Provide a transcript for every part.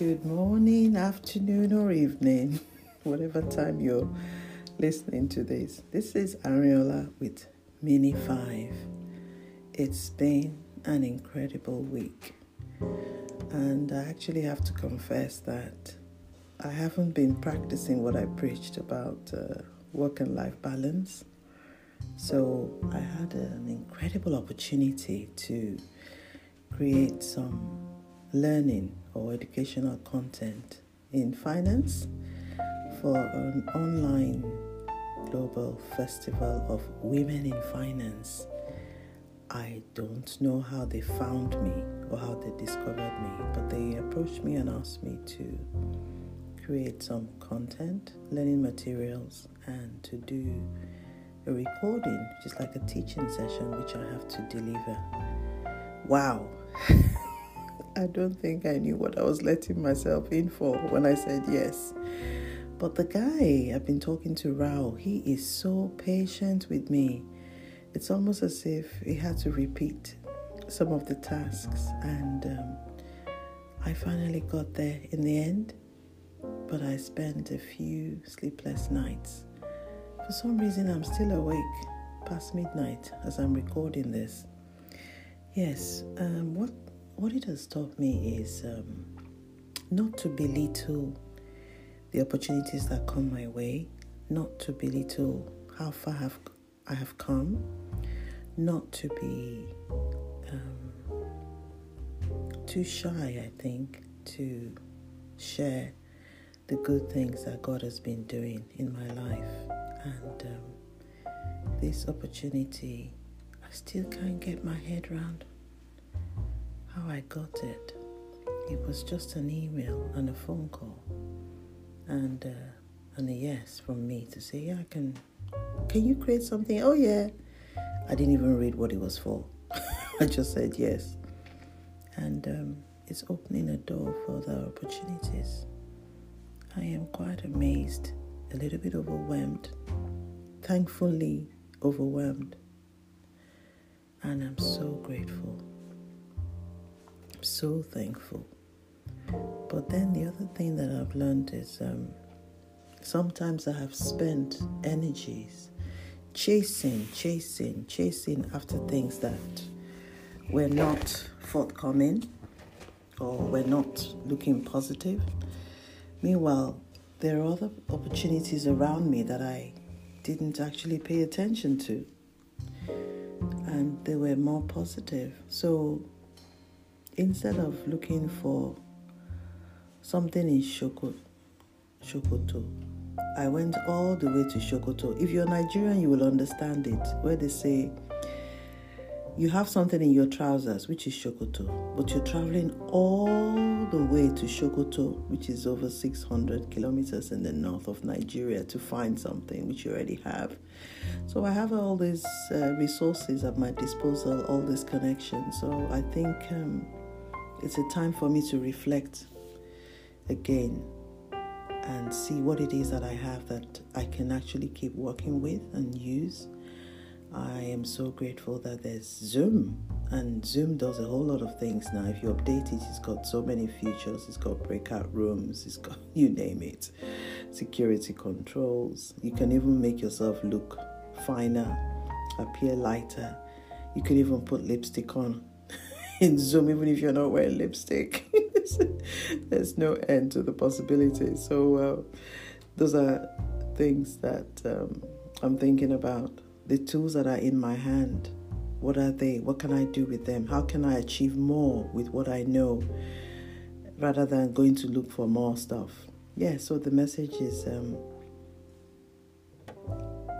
Good morning, afternoon, or evening, whatever time you're listening to this. This is Arinola with Mini 5. It's been an incredible week, and I actually have to confess that I haven't been practicing what I preached about uh, work and life balance. So I had an incredible opportunity to create some learning or educational content in finance for an online global festival of women in finance. I don't know how they found me or how they discovered me, but they approached me and asked me to create some content, learning materials, and to do a recording, just like a teaching session, which I have to deliver. Wow. I don't think I knew what I was letting myself in for when I said yes. But the guy I've been talking to, Rao, he is so patient with me. It's almost as if he had to repeat some of the tasks, and um, I finally got there in the end. But I spent a few sleepless nights. For some reason, I'm still awake past midnight as I'm recording this. Yes, um, what what it has taught me is um, not to belittle the opportunities that come my way, not to belittle how far have I have come, not to be um, too shy, I think, to share the good things that God has been doing in my life. And um, this opportunity, I still can't get my head around how I got it. It was just an email and a phone call, and uh, and a yes from me to say, yeah, I can. Can you create something? Oh yeah. I didn't even read what it was for. I just said yes, and um, it's opening a door for other opportunities. I am quite amazed, a little bit overwhelmed, thankfully overwhelmed, and I'm so grateful so thankful. But then the other thing that I've learned is um, sometimes I have spent energies chasing, chasing, chasing after things that were not forthcoming or were not looking positive. Meanwhile, there are other opportunities around me that I didn't actually pay attention to, and they were more positive. So instead of looking for something in Shoko, Shokoto, I went all the way to Sokoto. If you're Nigerian, you will understand it, where they say you have something in your trousers, which is Shokoto, but you're traveling all the way to Sokoto, which is over 600 kilometers in the north of Nigeria, to find something which you already have. So I have all these uh, resources at my disposal, all these connections. So I think um, it's a time for me to reflect again and see what it is that I have that I can actually keep working with and use. I am so grateful that there's Zoom, and Zoom does a whole lot of things now. If you update it, it's got so many features. It's got breakout rooms, it's got you name it, security controls. You can even make yourself look finer, appear lighter. You can even put lipstick on in Zoom, even if you're not wearing lipstick. There's no end to the possibilities. So, uh, those are things that um, I'm thinking about. The tools that are in my hand, what are they? What can I do with them? How can I achieve more with what I know rather than going to look for more stuff? Yeah, so the message is um,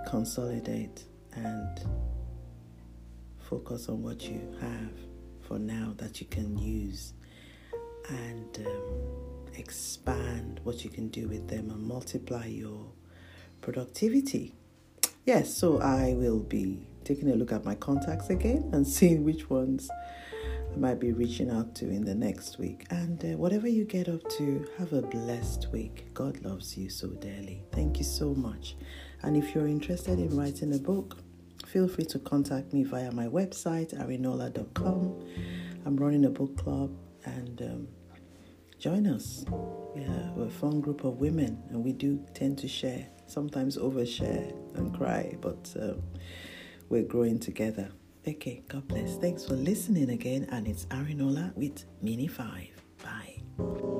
consolidate and focus on what you have for now that you can use and um, expand what you can do with them and multiply your productivity. Yes, so I will be taking a look at my contacts again and seeing which ones I might be reaching out to in the next week. And uh, whatever you get up to, have a blessed week. God loves you so dearly. Thank you so much. And if you're interested in writing a book, feel free to contact me via my website, arinola.com. I'm running a book club and um, join us. Yeah, we're a fun group of women, and we do tend to share, sometimes overshare and cry, but um, we're growing together. Okay, God bless. Thanks for listening again, and it's Arinola with Mini 5. Bye.